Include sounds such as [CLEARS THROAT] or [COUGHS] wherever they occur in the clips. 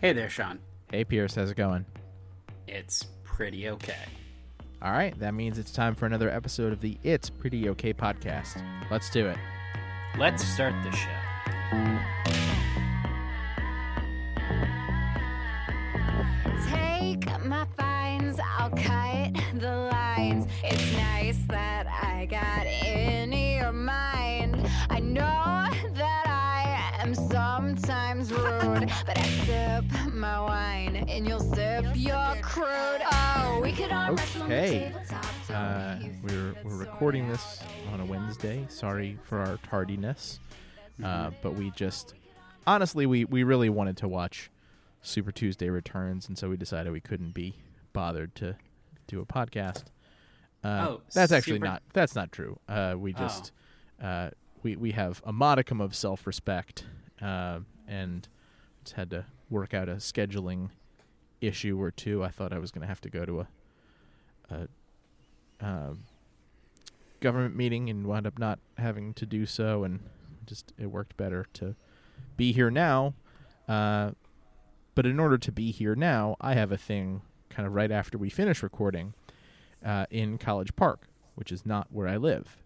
Hey there, Sean. Hey, Pierce, how's it going? It's pretty okay. All right, that means it's time for another episode of the It's Pretty Okay podcast. Let's do it. Let's start the show. Take my fines, I'll cut the lines. It's nice that I got in your mind. I know that I am sometimes rude, but I sip my wine and you'll sip your crude. Oh, we could arm wrestle okay. on the uh, we're, we're recording this on a Wednesday. Sorry for our tardiness, uh, but we just honestly we we really wanted to watch Super Tuesday Returns, and so we decided we couldn't be bothered to do a podcast. Uh, Oh, that's actually Super- not that's not true. Uh, we just uh, we we have a modicum of self respect, uh, and just had to work out a scheduling issue or two. I thought I was going to have to go to a a um, government meeting and wound up not having to do so, and just it worked better to be here now. Uh, but in order to be here now, I have a thing kind of right after we finish recording uh, in College Park, which is not where I live.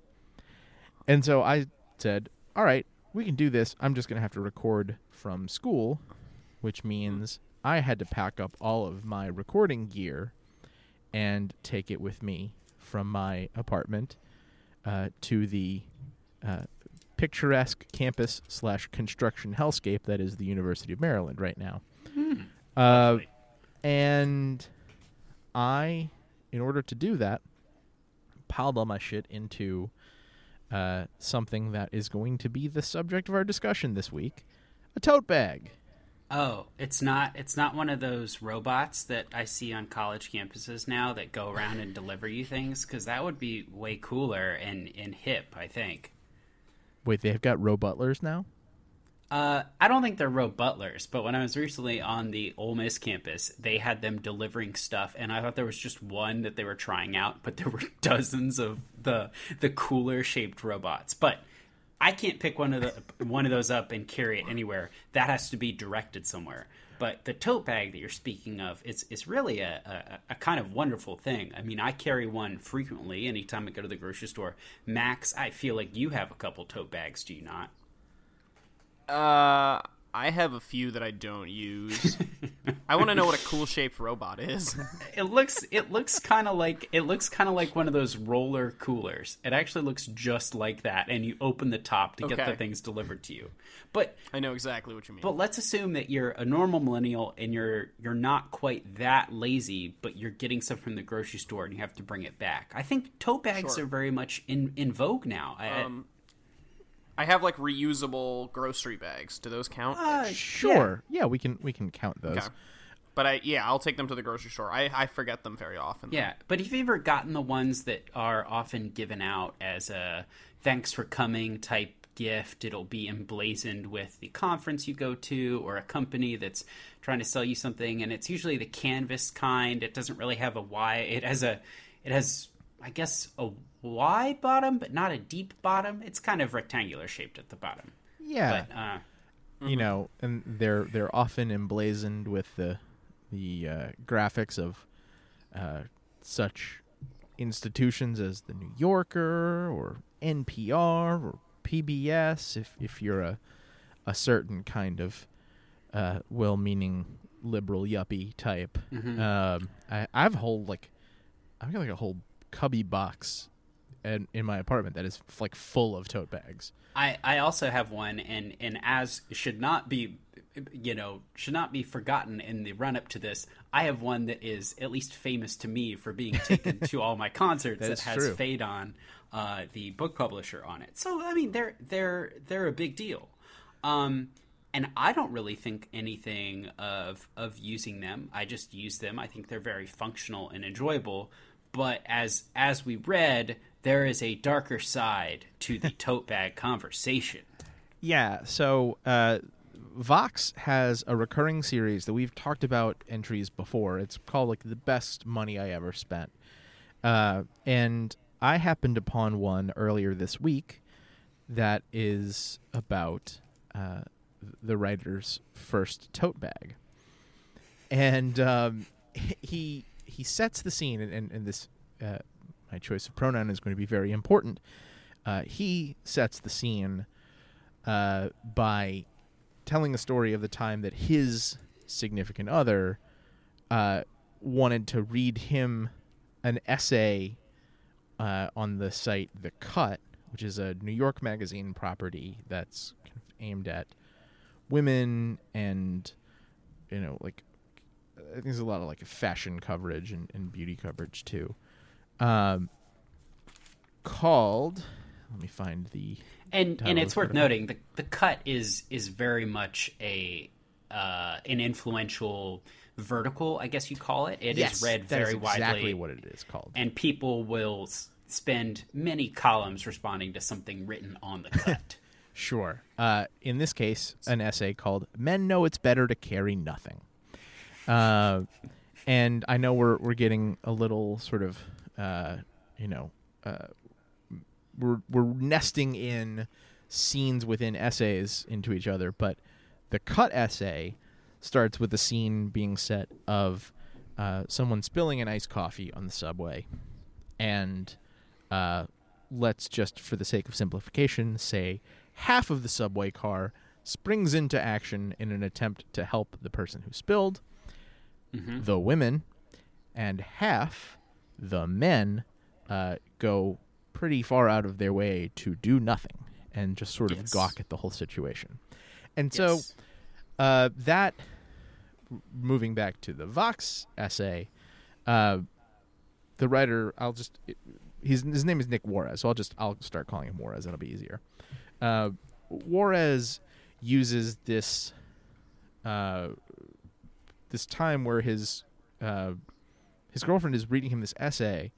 And so I said, all right, we can do this. I'm just going to have to record from school, which means I had to pack up all of my recording gear and take it with me from my apartment uh, to the uh, picturesque campus slash construction hellscape that is the University of Maryland right now. Uh, and I, in order to do that, piled all my shit into uh, something that is going to be the subject of our discussion this week a tote bag. Oh, it's not it's not one of those robots that I see on college campuses now that go around and deliver you things cuz that would be way cooler and and hip, I think. Wait, they've got row butlers now? Uh, I don't think they're Roe Butlers, but when I was recently on the Ole Miss campus, they had them delivering stuff, and I thought there was just one that they were trying out, but there were [LAUGHS] dozens of the the cooler shaped robots. But I can't pick one of the one of those up and carry it anywhere. That has to be directed somewhere. But the tote bag that you're speaking of, it's it's really a, a, a kind of wonderful thing. I mean, I carry one frequently anytime I go to the grocery store. Max, I feel like you have a couple tote bags, do you not? Uh, I have a few that I don't use. [LAUGHS] I want to know what a cool shaped robot is. [LAUGHS] it looks it looks kind of like it looks kind of like one of those roller coolers. It actually looks just like that, and you open the top to get the things delivered to you. But I know exactly what you mean. but let's assume that you're a normal millennial and you're you're not quite that lazy, but you're getting stuff from the grocery store and you have to bring it back. I think tote bags Sure. are very much in in vogue now. Um, I have like reusable grocery bags. Do those count? uh, Sure. Yeah, we can we can count those. Okay. But I yeah, I'll take them to the grocery store. I, I forget them very often. Yeah, but have you ever gotten the ones that are often given out as a thanks for coming type gift? It'll be emblazoned with the conference you go to or a company that's trying to sell you something, and it's usually the canvas kind. It doesn't really have a why. It has a, it has, I guess, a wide bottom, but not a deep bottom. It's kind of rectangular shaped at the bottom. Yeah. But uh, you know, and they're they're often emblazoned with the the uh, graphics of uh, such institutions as the New Yorker or NPR or PBS. If if you're a a certain kind of uh, well-meaning liberal yuppie type, um, I, I have a whole like I've got like a whole cubby box in, in my apartment that is like full of tote bags. I, I also have one, and, and as should not be, you know, should not be forgotten in the run up to this. I have one that is at least famous to me for being taken to all my [LAUGHS] concerts That that, has true. Phaidon, uh, the book publisher, on it. So I mean, they're they're they're a big deal. Um, and I don't really think anything of of using them. I just use them. I think they're very functional and enjoyable. But as as we read, there is a darker side to the [LAUGHS] tote bag conversation. Yeah, so uh, Vox has a recurring series that we've talked about entries before. It's called like the best money I ever spent, uh, and I happened upon one earlier this week that is about uh, the writer's first tote bag. and um, [LAUGHS] he he sets the scene, and, and, and this uh, my choice of pronoun is going to be very important. Uh, he sets the scene uh, by telling a story of the time that his significant other uh, wanted to read him an essay uh, on the site The Cut, which is a New York magazine property that's kind of aimed at women and you know like I think there's a lot of like fashion coverage and, and beauty coverage too. Um, called, let me find the and and it's worth noting the the cut is is very much a uh, an influential vertical, I guess you call it. It is Yes, read very is exactly widely, what it is called. and people will s- spend many columns responding to something written on the cut. [LAUGHS] [LAUGHS] Sure. Uh, in this case, an essay called "Men Know It's Better to Carry Nothing," uh, and I know we're we're getting a little sort of, uh, you know, uh, we're we're nesting in scenes within essays into each other, but the cut essay starts with a scene being set of uh, someone spilling an iced coffee on the subway, and uh, let's just, for the sake of simplification, say half of the subway car springs into action in an attempt to help the person who spilled, the women, and half, the men, uh, go pretty far out of their way to do nothing and just sort of Yes. gawk at the whole situation. And so Yes. uh, that moving back to the Vox essay, uh, the writer I'll just his his name is Nick Juarez, so I'll just I'll start calling him Juarez. it'll be easier. Uh, Juarez uses this uh, this time where his uh, his girlfriend is reading him this essay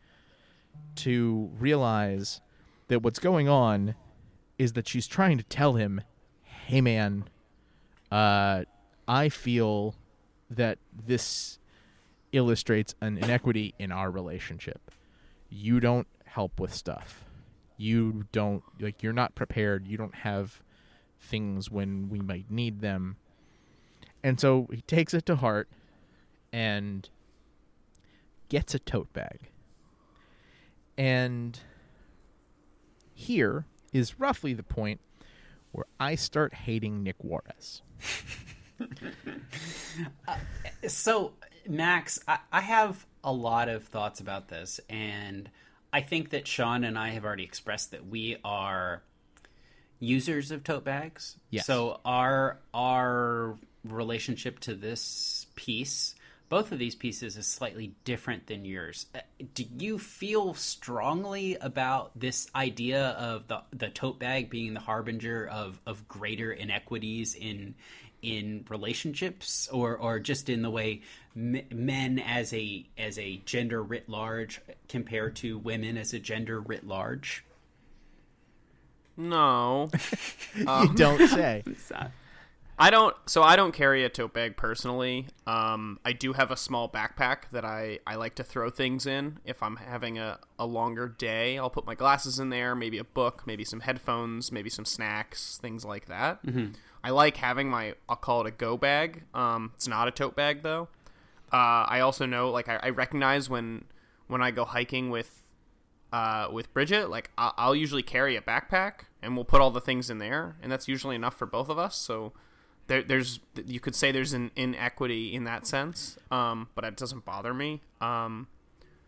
to realize that what's going on is that she's trying to tell him, "Hey, man, uh, I feel that this illustrates an inequity in our relationship. You don't help with stuff. You don't like you're not prepared. You don't have things when we might need them." And so he takes it to heart and gets a tote bag. And here is roughly the point where I start hating Nick Juarez. [LAUGHS] Uh, so, Max, I, I have a lot of thoughts about this, and I think that Sean and I have already expressed that we are users of tote bags. Yes. So our our relationship to this piece, both of these pieces, is slightly different than yours. Uh, Do you feel strongly about this idea of the the tote bag being the harbinger of of greater inequities in in relationships or or just in the way m- men as a as a gender writ large compared to women as a gender writ large No, [LAUGHS] you don't say. [LAUGHS] I don't. So I don't carry a tote bag personally. Um, I do have a small backpack that I, I like to throw things in. If I'm having a, a longer day, I'll put my glasses in there, maybe a book, maybe some headphones, maybe some snacks, things like that. Mm-hmm. I like having my I'll call it a go bag. Um, it's not a tote bag though. Uh, I also know like I, I recognize when when I go hiking with uh, with Bridget, like I'll, I'll usually carry a backpack and we'll put all the things in there, and that's usually enough for both of us. So there, there's you could say there's an inequity in that sense, um, but it doesn't bother me. Um,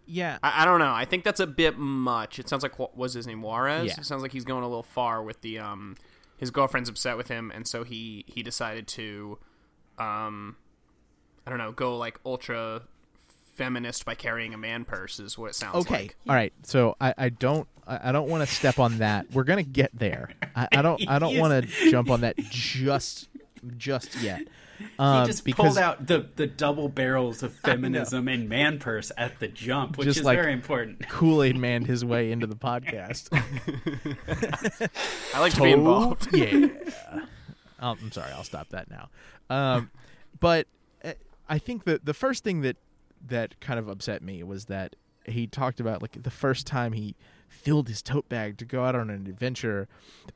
Yeah. I, I don't know. I think that's a bit much. It sounds like what was his name Juarez. Yeah. It sounds like he's going a little far with the um, his girlfriend's upset with him, and so he he decided to, um, I don't know, go like ultra feminist by carrying a man purse is what it sounds okay. like. Okay. All right. So I, I don't I, don't want to step on that. We're gonna get there. I, I don't I don't [LAUGHS] want to jump on that just just yet. Um, [LAUGHS] he just because pulled out the, the double barrels of [LAUGHS] feminism and man purse at the jump, which Just is like- very important. [LAUGHS] Kool Aid manned his way into the podcast. I like to be involved. yeah. Oh, I'm sorry. I'll stop that now. Um, but uh, I think that the first thing that that kind of upset me was that he talked about like the first time he filled his tote bag to go out on an adventure,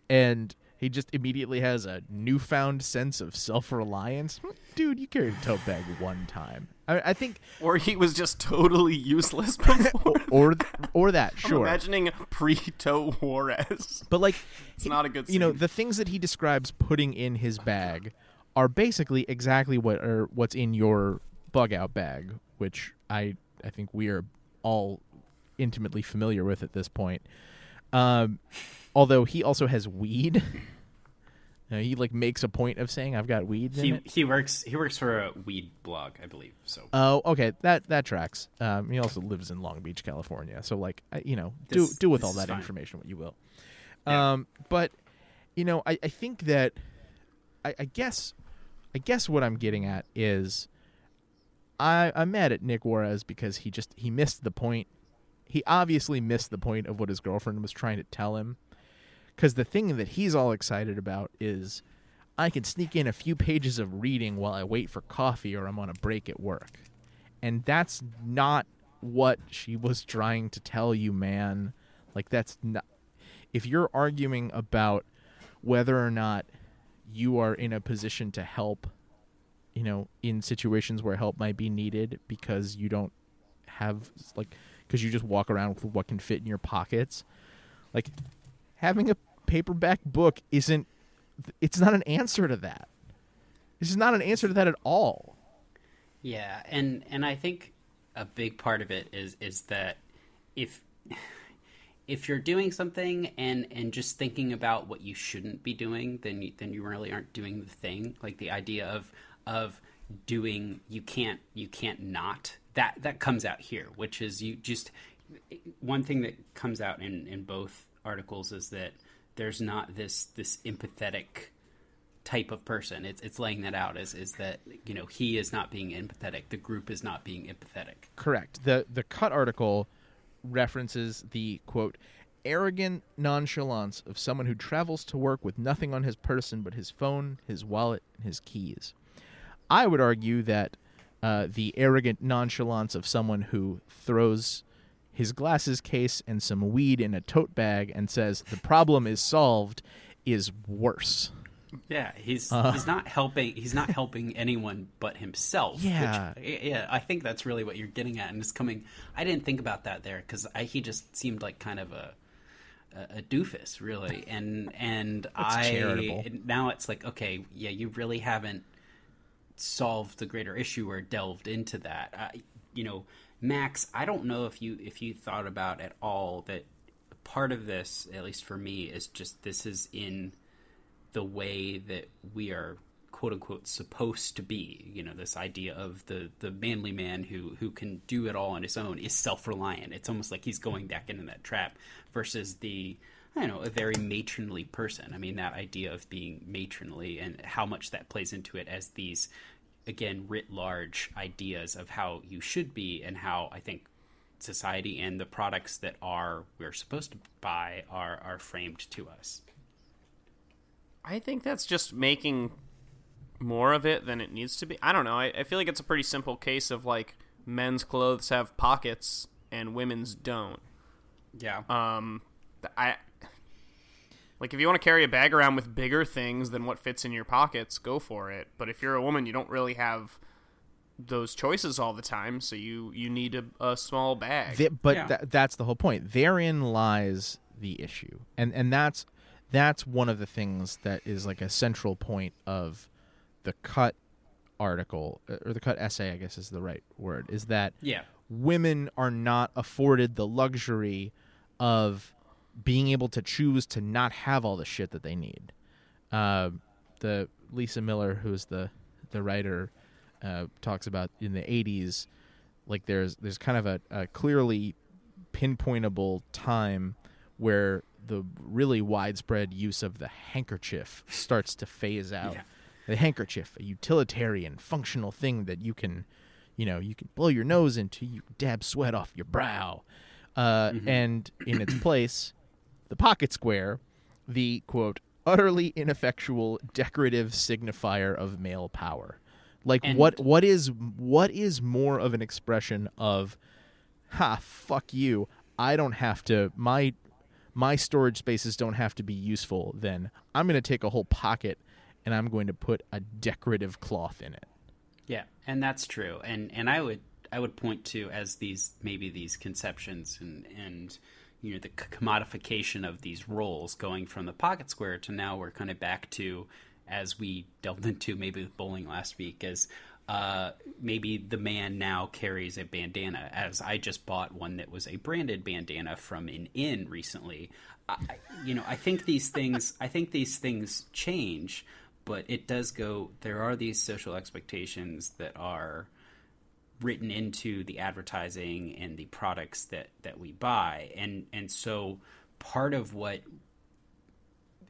and he just immediately has a newfound sense of self reliance. dude, you carried a tote bag one time. I, I think, Or he was just totally useless [LAUGHS] before. [LAUGHS] or or that, I'm sure. imagining pre-Toe Juarez. But like, [LAUGHS] It's not a good You know, the things that he describes putting in his bag are basically exactly what are what's in your bug out bag, which I I think we are all intimately familiar with at this point. Um, although he also has weed. [LAUGHS] Uh, he like makes a point of saying, "I've got weed." In He it. he works he works for a weed blog, I believe. So Oh, okay, that that tracks. Um, he also lives in Long Beach, California. So, like, I, you know, do This- do with all that fine. information what you will. Yeah. Um, but you know, I, I think that I, I guess I guess what I'm getting at is I I'm mad at Nick Juarez because he just he missed the point. He obviously missed the point of what his girlfriend was trying to tell him. Because the thing that he's all excited about is I can sneak in a few pages of reading while I wait for coffee or I'm on a break at work. And that's not what she was trying to tell you, man. Like, that's not. If you're arguing about whether or not you are in a position to help, you know, in situations where help might be needed because you don't have, like, because you just walk around with what can fit in your pockets, like, having a paperback book isn't it's not an answer to that this is not an answer to that at all Yeah, and and I think a big part of it is is that if if you're doing something and and just thinking about what you shouldn't be doing, then you, then you really aren't doing the thing. Like the idea of of doing you can't you can't not that that comes out here, which is you just one thing that comes out in in both articles is that there's not this this empathetic type of person. It's it's laying that out as is that you know he is not being empathetic. The group is not being empathetic. correct the the cut article references the quote arrogant nonchalance of someone who travels to work with nothing on his person but his phone his wallet and his keys i would argue that uh, the arrogant nonchalance of someone who throws his glasses case and some weed in a tote bag and says the problem is solved is worse Yeah, he's Uh. he's not helping. He's not helping anyone but himself. Yeah. which, yeah. I think that's really what you're getting at, and it's coming. I didn't think about that there because he just seemed like kind of a a, doofus, really, and and [LAUGHS] I charitable. now it's like okay, yeah, you really haven't solved the greater issue or delved into that. I, you know, Max, I don't know if you if you thought about at all that part of this, at least for me, is just this is in the way that we are quote unquote supposed to be. You know, this idea of the the manly man who who can do it all on his own is self reliant. It's almost like he's going back into that trap versus the I don't know, a very matronly person. I mean, that idea of being matronly and how much that plays into it as these, again, writ large ideas of how you should be and how I think society and the products that are we're supposed to buy are are framed to us. I think that's just making more of it than it needs to be. I don't know. I, I feel like it's a pretty simple case of like men's clothes have pockets and women's don't. Yeah. Um, I like if you want to carry a bag around with bigger things than what fits in your pockets, go for it. But if you're a woman, you don't really have those choices all the time, so you you need a, a small bag. Th- but Yeah. tha- that's the whole point. Therein lies the issue, and and that's that's one of the things that is like a central point of the cut article uh, or the cut essay. I guess is the right word. Is that yeah. women are not afforded the luxury of being able to choose to not have all the shit that they need. Uh, the Lisa Miller, who's the the writer, uh, talks about in the '80s, like there's there's kind of a, a clearly pinpointable time where the really widespread use of the handkerchief starts to phase out. Yeah. The handkerchief, a utilitarian, functional thing that you can, you know, you can blow your nose into, you dab sweat off your brow, uh, and in its place, the pocket square, the quote utterly ineffectual decorative signifier of male power. Like And- what what is what is more of an expression of ha fuck you i don't have to my my storage spaces don't have to be useful then i'm going to take a whole pocket and i'm going to put a decorative cloth in it Yeah, and that's true. And and I would I would point to as these maybe these conceptions and and you know the commodification of these roles going from the pocket square to now we're kind of back to as we delved into maybe with bowling last week as uh, maybe the man now carries a bandana as i just bought one that was a branded bandana from an inn recently. I, you know i think these things i think these things change but it does go there are these social expectations that are written into the advertising and the products that that we buy. And and so part of what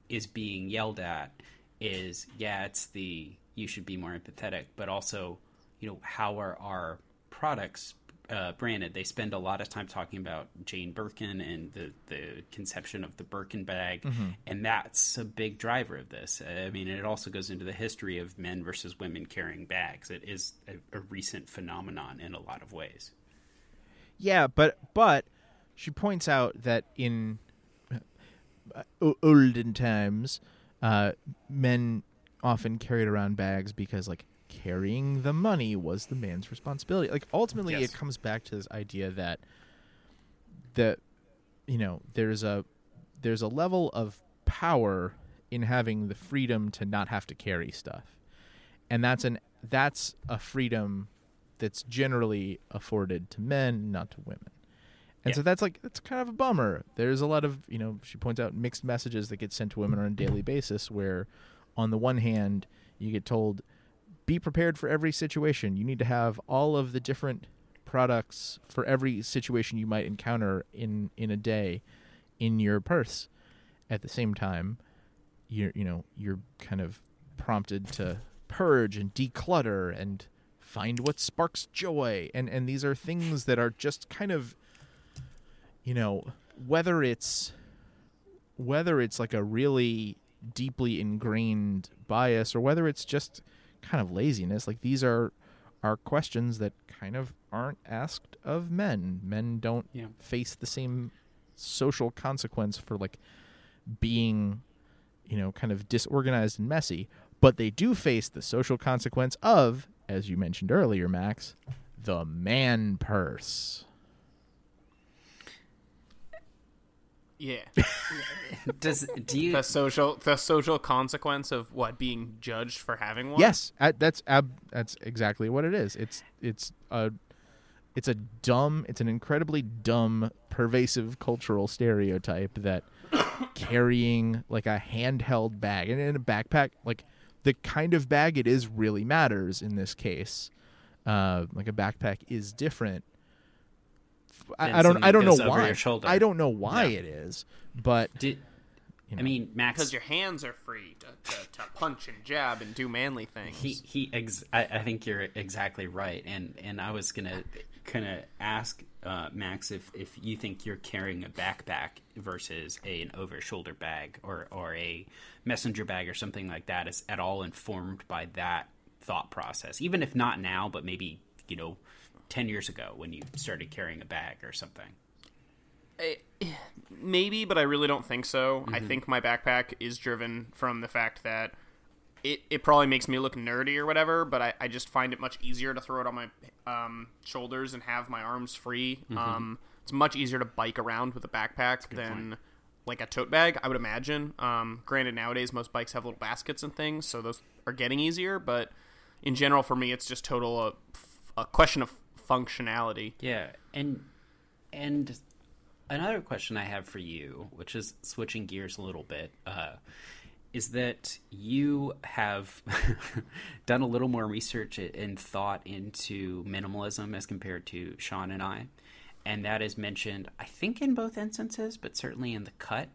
is being yelled at is yeah it's the you should be more empathetic but also you know how are our products uh, branded. They spend a lot of time talking about Jane Birkin and the, the conception of the Birkin bag, mm-hmm. and that's a big driver of this. I mean, it also goes into the history of men versus women carrying bags. It is a, a recent phenomenon in a lot of ways. Yeah, but but she points out that in uh, olden times, uh, men often carried around bags because like carrying the money was the man's responsibility. Like ultimately, yes. it comes back to this idea that that you know there's a there's a level of power in having the freedom to not have to carry stuff, and that's an that's a freedom that's generally afforded to men, not to women. And yeah. so that's like that's kind of a bummer. There's a lot of you know she points out mixed messages that get sent to women on a daily basis, where on the one hand you get told be prepared for every situation. You need to have all of the different products for every situation you might encounter in in a day in your purse. At the same time, you're you know you're kind of prompted to purge and declutter and find what sparks joy and and these are things that are just kind of you know whether it's whether it's like a really deeply ingrained bias or whether it's just kind of laziness. Like these are are questions that kind of aren't asked of men. Men don't yeah. face the same social consequence for like being, you know, kind of disorganized and messy, but they do face the social consequence of, as you mentioned earlier, Max, the man purse. Yeah. [LAUGHS] Does do you the social the social consequence of what being judged for having one? Yes, that's ab, that's exactly what it is. It's it's a it's a dumb, it's an incredibly dumb, pervasive cultural stereotype that [COUGHS] carrying like a handheld bag and in a backpack, like the kind of bag it is really matters in this case. Uh, like a backpack is different I, I don't I don't know why. I don't know why yeah. it is, but Did, you know. I mean, Max, because your hands are free to, to, to, punch and jab and do manly things. He he. Ex- I, I, think you're exactly right, and and I was gonna gonna ask uh, Max if if you think you're carrying a backpack versus a, an over shoulder bag or or a messenger bag or something like that is at all informed by that thought process, even if not now, but maybe you know 10 years ago when you started carrying a bag or something? I, maybe, but I really don't think so. Mm-hmm. I think my backpack is driven from the fact that it, it probably makes me look nerdy or whatever, but I, I just find it much easier to throw it on my um, shoulders and have my arms free. Mm-hmm. Um, it's much easier to bike around with a backpack than point. like a tote bag, I would imagine. Um, granted, nowadays most bikes have little baskets and things, so those are getting easier, but in general, for me, it's just total a, uh, a question of functionality. Yeah, and and another question I have for you, which is switching gears a little bit, uh, is that you have [LAUGHS] done a little more research and thought into minimalism as compared to Sean and I, and that is mentioned, I think, in both instances, but certainly in the cut,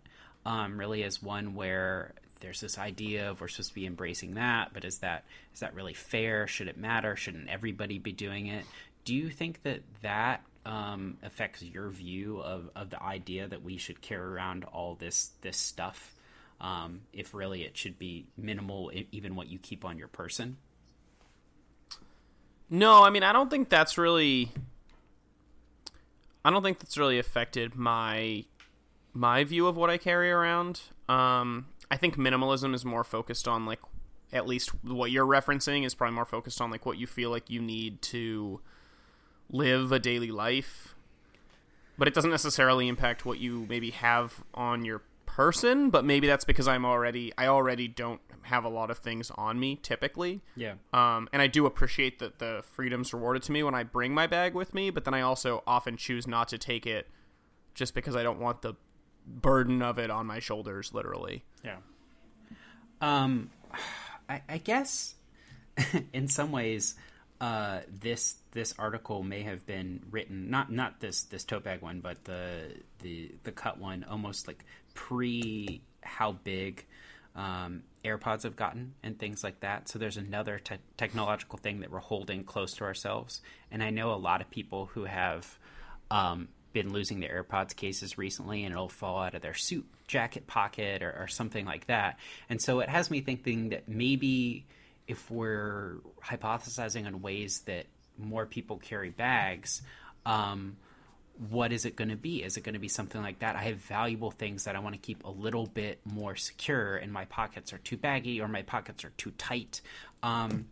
um, really as one where there's this idea of we're supposed to be embracing that, but is that is that really fair? Should it matter? Shouldn't everybody be doing it? Do you think that that um, affects your view of, of the idea that we should carry around all this this stuff um, if really it should be minimal even what you keep on your person? No i mean i don't think that's really i don't think that's really affected my my view of what i carry around. Um, i think minimalism is more focused on like at least what you're referencing is probably more focused on like what you feel like you need to live a daily life but it doesn't necessarily impact what you maybe have on your person but maybe that's because i'm already i already don't have a lot of things on me typically Yeah. um, and i do appreciate that the freedoms rewarded to me when i bring my bag with me but then i also often choose not to take it just because i don't want the burden of it on my shoulders literally Yeah. Um, [SIGHS] I, I guess [LAUGHS] in some ways, uh, this this article may have been written not not this this tote bag one, but the the the cut one, almost like pre how big um, AirPods have gotten and things like that. So there's another te- technological thing that we're holding close to ourselves, and I know a lot of people who have. Um, been losing their AirPods cases recently, and it'll fall out of their suit jacket pocket or, or something like that. And so it has me thinking that maybe if we're hypothesizing on ways that more people carry bags, um, what is it going to be? Is it going to be something like that? I have valuable things that I want to keep a little bit more secure, and my pockets are too baggy or my pockets are too tight. Um,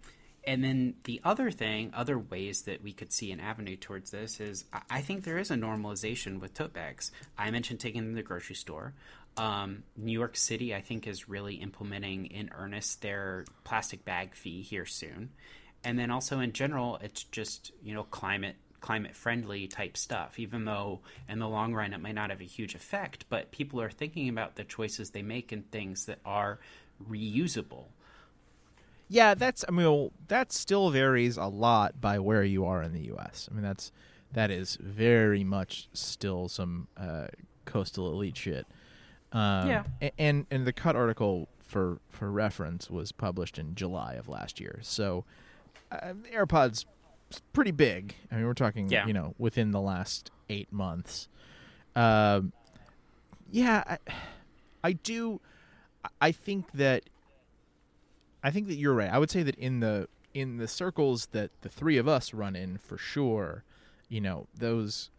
and then the other thing, other ways that we could see an avenue towards this is I- think there is a normalization with tote bags. I mentioned taking them to the grocery store. Um, New York City, I think, is really implementing in earnest their plastic bag fee here soon. And then also in general, it's just, you know, climate climate friendly type stuff, even though in the long run it might not have a huge effect, but people are thinking about the choices they make and things that are reusable. Yeah, that's. I mean, well, that still varies a lot by where you are in the U.S. I mean, that's that is very much still some uh, coastal elite shit. Um, Yeah. And and the cut article for for reference was published in July of last year. So, uh, AirPods pretty big. I mean, we're talking Yeah. you know within the last eight months. Um, yeah, I, I do. I- I think that I think that you're right. I would say that in the in the circles that the three of us run in, for sure, you know those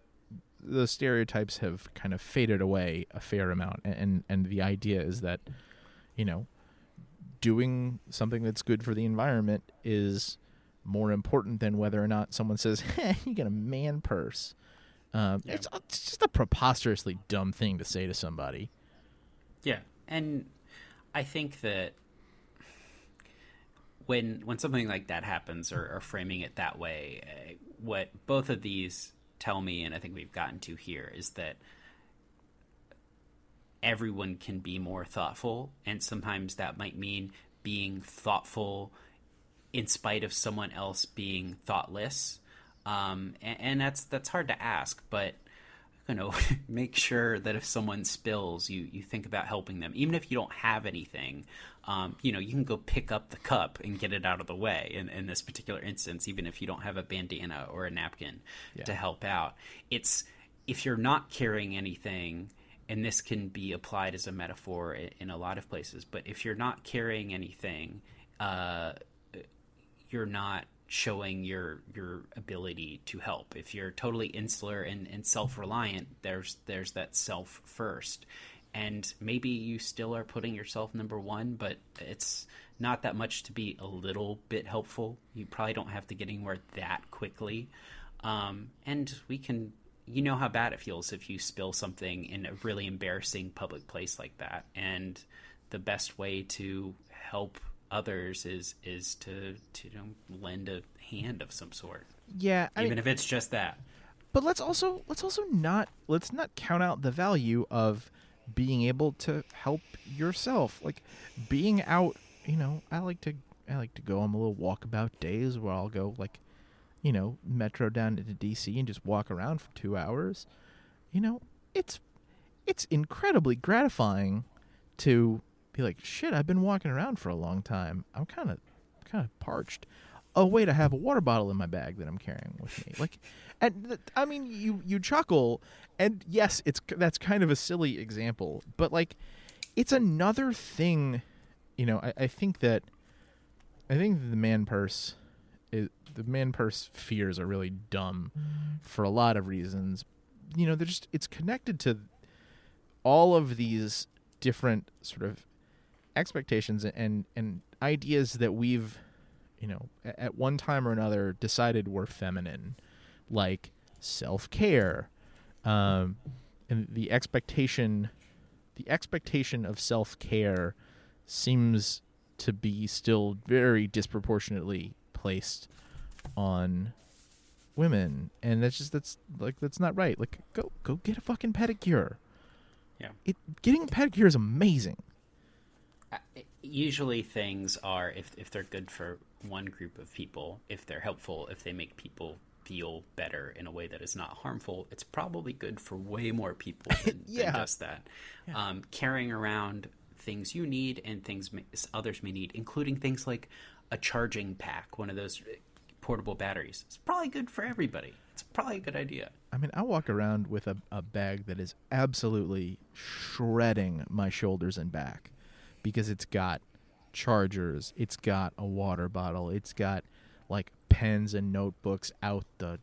those stereotypes have kind of faded away a fair amount, and and, the idea is that you know doing something that's good for the environment is more important than whether or not someone says, [LAUGHS] "Hey, you get a man purse." Um, Yeah. it's, it's just a preposterously dumb thing to say to somebody. Yeah, and I think that when when something like that happens, or, or framing it that way, uh, what both of these tell me, and I think we've gotten to here, is that everyone can be more thoughtful, and sometimes that might mean being thoughtful in spite of someone else being thoughtless. Um, and, and that's that's hard to ask, but you know, [LAUGHS] make sure that if someone spills, you you think about helping them, even if you don't have anything. Um, you know, you can go pick up the cup and get it out of the way. In, in this particular instance, even if you don't have a bandana or a napkin to help out, it's if you're not carrying anything, and this can be applied as a metaphor in, in a lot of places. But if you're not carrying anything, uh, you're not showing your your ability to help. If you're totally insular and, and self reliant, there's there's that self first. And maybe you still are putting yourself number one, but it's not that much to be a little bit helpful. You probably don't have to get anywhere that quickly. Um, and we can you know how bad it feels if you spill something in a really embarrassing public place like that. And the best way to help others is is to to you know, lend a hand of some sort, Yeah, I even if it's just that. but let's also let's also not let's not count out the value of being able to help yourself. Like being out you know i like to i like to go on my little walkabout days where i'll go like you know metro down into dc and just walk around for two hours. You know it's it's incredibly gratifying to be like shit i've been walking around for a long time. I'm kind of kind of parched oh wait i have a water bottle in my bag that i'm carrying with me. Like and th- i mean you you chuckle and yes it's that's kind of a silly example but like it's another thing you know i, I think that i think the man purse is the man purse fears are really dumb for a lot of reasons. You know they're just it's connected to all of these different sort of expectations and and ideas that we've, you know, at one time or another decided were feminine, like self care, um, and the expectation, the expectation of self care, seems to be still very disproportionately placed on women. And that's just that's like that's not right. Like go go get a fucking pedicure. Yeah. it getting a pedicure is amazing. Uh, Usually, things are if if they're good for one group of people, if they're helpful, if they make people feel better in a way that is not harmful, it's probably good for way more people [LAUGHS] than, Yeah. than just that. Um, carrying around things you need and things others may need, including things like a charging pack, one of those portable batteries, it's probably good for everybody. It's probably a good idea. i mean i walk around with a, a bag that is absolutely shredding my shoulders and back because it's got chargers it's got a water bottle it's got like pens and notebooks out the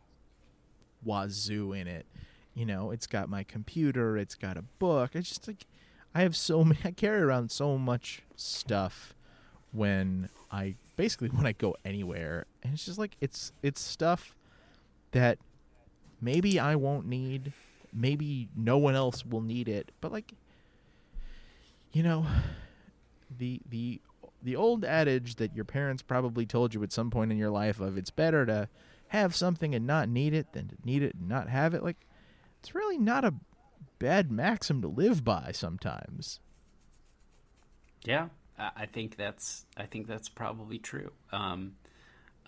wazoo in it. You know it's got my computer it's got a book. It's just like i have so many i carry around so much stuff when i basically when i go anywhere. And it's just like it's it's stuff that maybe i won't need maybe no one else will need it but like you know the the the old adage that your parents probably told you at some point in your life of it's better to have something and not need it than to need it and not have it like it's really not a bad maxim to live by sometimes Yeah, I think that's I think that's probably true. Um,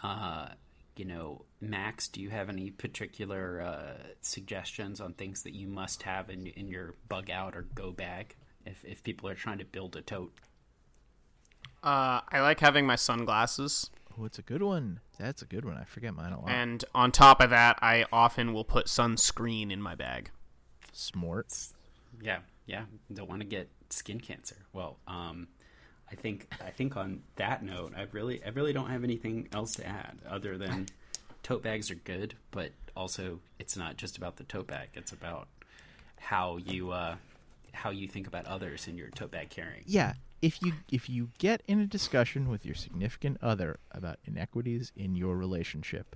uh, you know, Max, do you have any particular uh, suggestions on things that you must have in in your bug out or go bag if if people are trying to build a tote? Uh, I like having my sunglasses, oh it's a good one that's a good one i forget mine a lot and on top of that, I often will put sunscreen in my bag. smart Yeah, yeah. Don't want to get skin cancer. Well, um, I think I think on that note, I really I really don't have anything else to add other than tote bags are good, but also it's not just about the tote bag. It's about how you uh, how you think about others in your tote bag carrying. yeah if you if you get in a discussion with your significant other about inequities in your relationship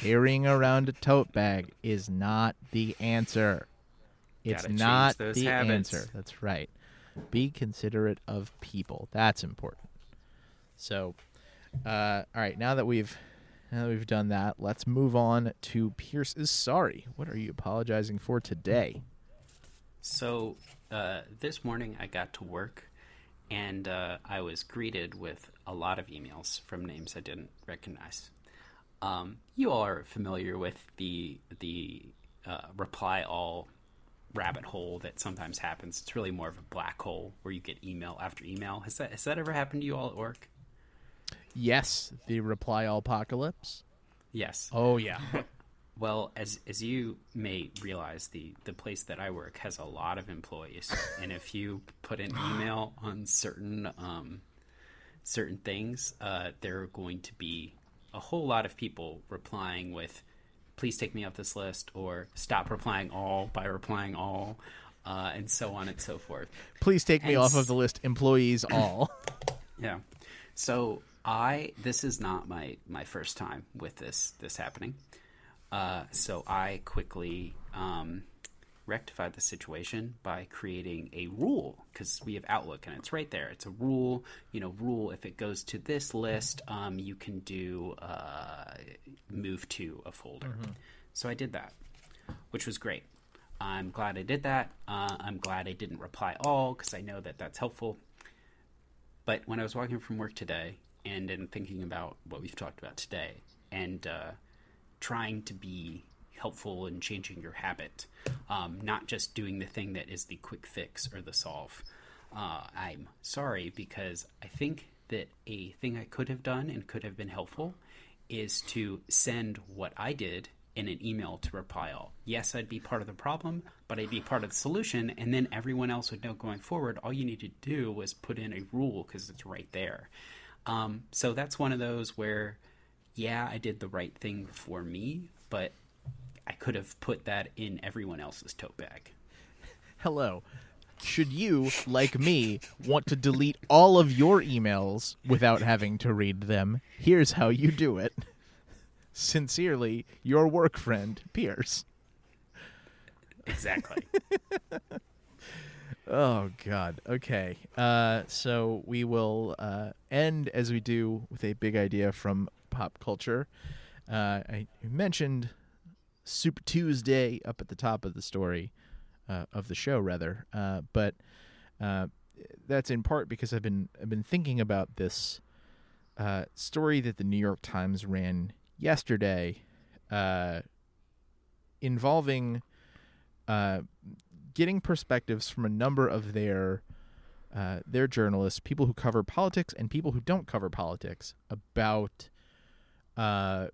carrying around a tote bag is not the answer. It's Gotta not the habits. answer. That's right. Be considerate of people. That's important. So uh, all right now that we've now that we've done that let's move on to pierce is sorry. What are you apologizing for today? So uh, this morning I got to work, and uh, I was greeted with a lot of emails from names I didn't recognize. Um, you all are familiar with the the uh, reply all rabbit hole that sometimes happens. It's really more of a black hole where you get email after email. Has that has that ever happened to you all at work? yes the reply all apocalypse Yes. oh yeah [LAUGHS] Well, as as you may realize, the the place that I work has a lot of employees, [LAUGHS] and if you put an email on certain um, certain things, uh, there are going to be a whole lot of people replying with, "Please take me off this list," or "Stop replying all" by replying all, uh, and so on and so forth. Please take me And off of the list, employees [COUGHS] all. Yeah. So I this is not my my first time with this this happening. Uh, so I quickly um, rectified the situation by creating a rule because we have Outlook and it's right there. It's a rule. You know, rule if it goes to this list, um, you can do uh, move to a folder. So I did that, which was great. I'm glad I did that. Uh, I'm glad I didn't reply all because I know that that's helpful. But when I was walking from work today and in thinking about what we've talked about today and uh, trying to be helpful in changing your habit, um, not just doing the thing that is the quick fix or the solve, uh, I'm sorry because I think that a thing I could have done and could have been helpful is to send what I did in an email to reply all. Yes, I'd be part of the problem, but I'd be part of the solution, and then everyone else would know going forward. All you need to do was put in a rule because it's right there. Um, so that's one of those where, yeah, I did the right thing for me, but I could have put that in everyone else's tote bag. Hello. should you, like me, want to delete all of your emails without having to read them, here's how you do it. Sincerely, your work friend, Pierce. Exactly. [LAUGHS] Oh God. Okay. Uh, so we will uh, end as we do with a big idea from pop culture. Uh, I mentioned Super Tuesday up at the top of the story uh, of the show, rather, uh, but uh, that's in part because I've been I've been thinking about this story that the New York Times ran yesterday, involving uh, getting perspectives from a number of their uh, their journalists, people who cover politics and people who don't cover politics, about uh,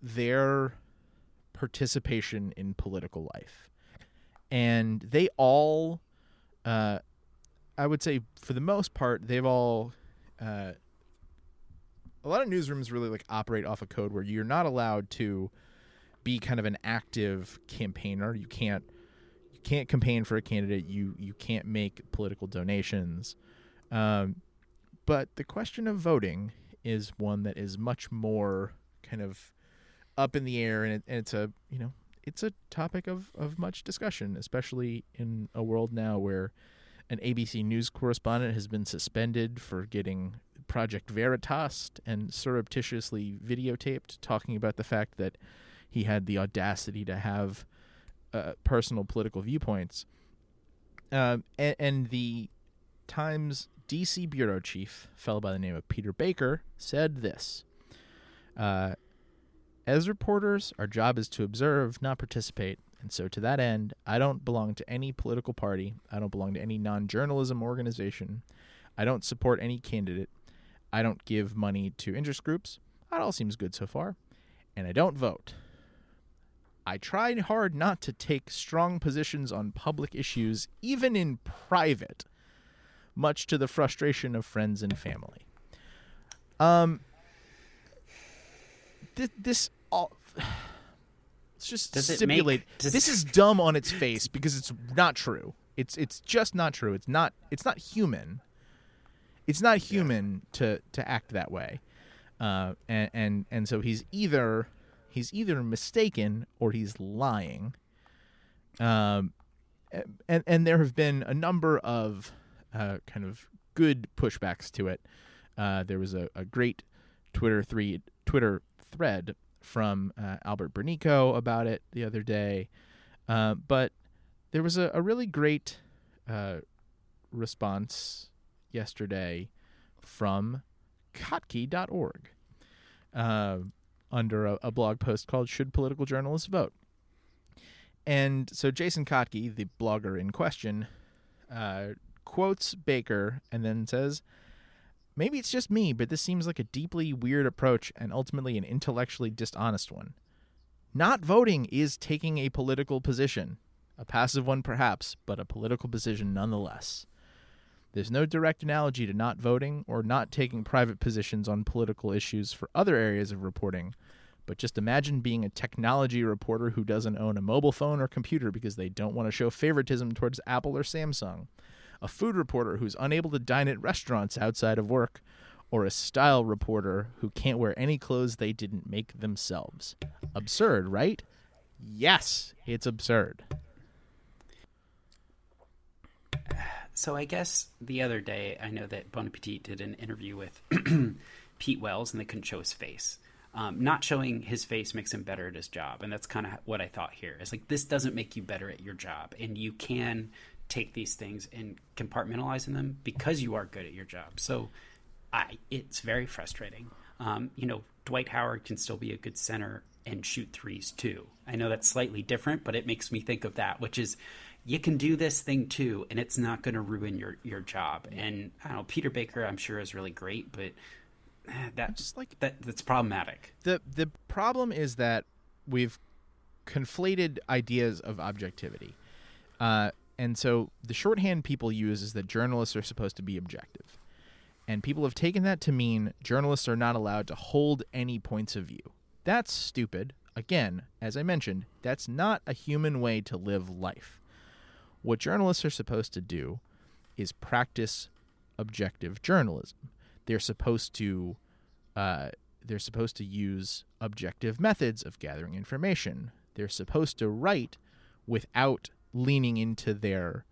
their participation in political life, and they all, uh, I would say, for the most part, they've all. Uh, a lot of newsrooms really like operate off a code where you're not allowed to be kind of an active campaigner. You can't can't campaign for a candidate. You you can't make political donations. Um, but the question of voting is one that is much more kind of up in the air, and, it, and it's a you know it's a topic of of much discussion, especially in a world now where an ABC News correspondent has been suspended for getting Project Veritas and surreptitiously videotaped talking about the fact that he had the audacity to have uh, personal political viewpoints. Um, and, and, the Times DC bureau chief, fellow by the name of Peter Baker, said this. Uh, as reporters, our job is to observe, not participate. And so, to that end, I don't belong to any political party. I don't belong to any non journalism organization. I don't support any candidate. I don't give money to interest groups. That all seems good so far. And I don't vote. I tried hard not to take strong positions on public issues, even in private, much to the frustration of friends and family. Um, th- this all. [SIGHS] Let's just Does stipulate make- [LAUGHS] does- this is dumb on its face because it's not true. It's it's just not true. It's not it's not human. It's not human to to act that way. Uh, and and and so he's either he's either mistaken or he's lying. Um, and and there have been a number of uh, kind of good pushbacks to it. Uh, there was a, a great Twitter three Twitter thread from uh, Albert Burneko about it the other day, uh, but there was a, a really great uh, response yesterday from Kottke.org. Uh, under a, a blog post called Should Political Journalists Vote? And so Jason Kottke, the blogger in question, uh, quotes Baker and then says, Maybe it's just me, but this seems like a deeply weird approach and ultimately an intellectually dishonest one. Not voting is taking a political position, a passive one perhaps, but a political position nonetheless. There's no direct analogy to not voting or not taking private positions on political issues for other areas of reporting, but just imagine being a technology reporter who doesn't own a mobile phone or computer because they don't want to show favoritism towards Apple or Samsung, a food reporter who's unable to dine at restaurants outside of work, or a style reporter who can't wear any clothes they didn't make themselves. Absurd, right? Yes, it's absurd. So I guess the other day, I know that Bon Appetit did an interview with [CLEARS THROAT] Pete Wells, and they couldn't show his face. Um, not showing his face makes him better at his job, and that's kind of what I thought here. It's like this doesn't make you better at your job, and you can take these things and compartmentalize them because you are good at your job. So, I it's very frustrating. Um, you know, Dwight Howard can still be a good center and shoot threes too. I know that's slightly different, but it makes me think of that, which is you can do this thing too, and it's not going to ruin your your job. And I don't know, Peter Baker, I'm sure is really great, but that's Just like- that that's problematic. the the problem is that we've conflated ideas of objectivity, uh, and so the shorthand people use is that journalists are supposed to be objective, and people have taken that to mean journalists are not allowed to hold any points of view. That's stupid. Again, as I mentioned, that's not a human way to live life. What journalists are supposed to do is practice objective journalism. They're supposed to uh, they're supposed to use objective methods of gathering information. They're supposed to write without leaning into their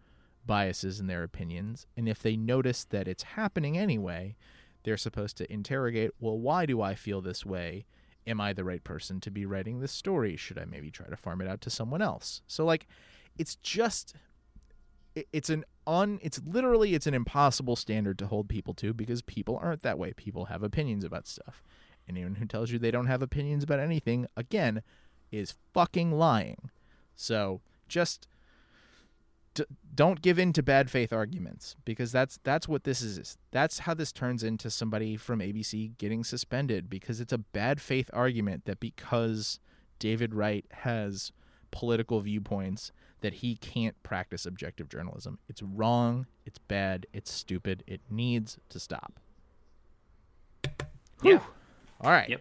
biases and their opinions. And if they notice that it's happening anyway, they're supposed to interrogate, well, why do I feel this way? Am I the right person to be writing this story? Should I maybe try to farm it out to someone else? So like it's just it's an un it's literally it's an impossible standard to hold people to because people aren't that way. People have opinions about stuff. Anyone who tells you they don't have opinions about anything, again, is fucking lying. So just d- don't give in to bad faith arguments because that's that's what this is. That's how this turns into somebody from ABC getting suspended because it's a bad faith argument that because David Wright has political viewpoints that he can't practice objective journalism. It's wrong, it's bad, it's stupid. It needs to stop. Yeah. All right. Yep.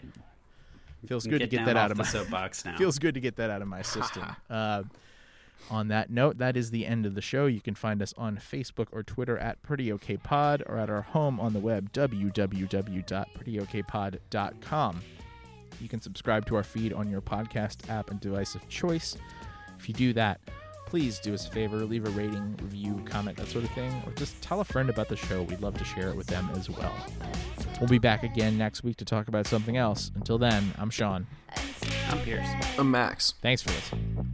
Feels good to get get that out of my soapbox [LAUGHS] now. Feels good to get that out of my system. [LAUGHS] uh, on that note, that is the end of the show. You can find us on Facebook or Twitter at Pretty OK Pod or at our home on the web, www.prettyokpod.com. You can subscribe to our feed on your podcast app and device of choice. If you do that, please do us a favor, leave a rating, review, comment, that sort of thing, or just tell a friend about the show. We'd love to share it with them as well. We'll be back again next week to talk about something else. Until then, I'm Sean. I'm Pierce. I'm Max. Thanks for listening.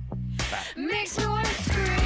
Makes me wanna scream.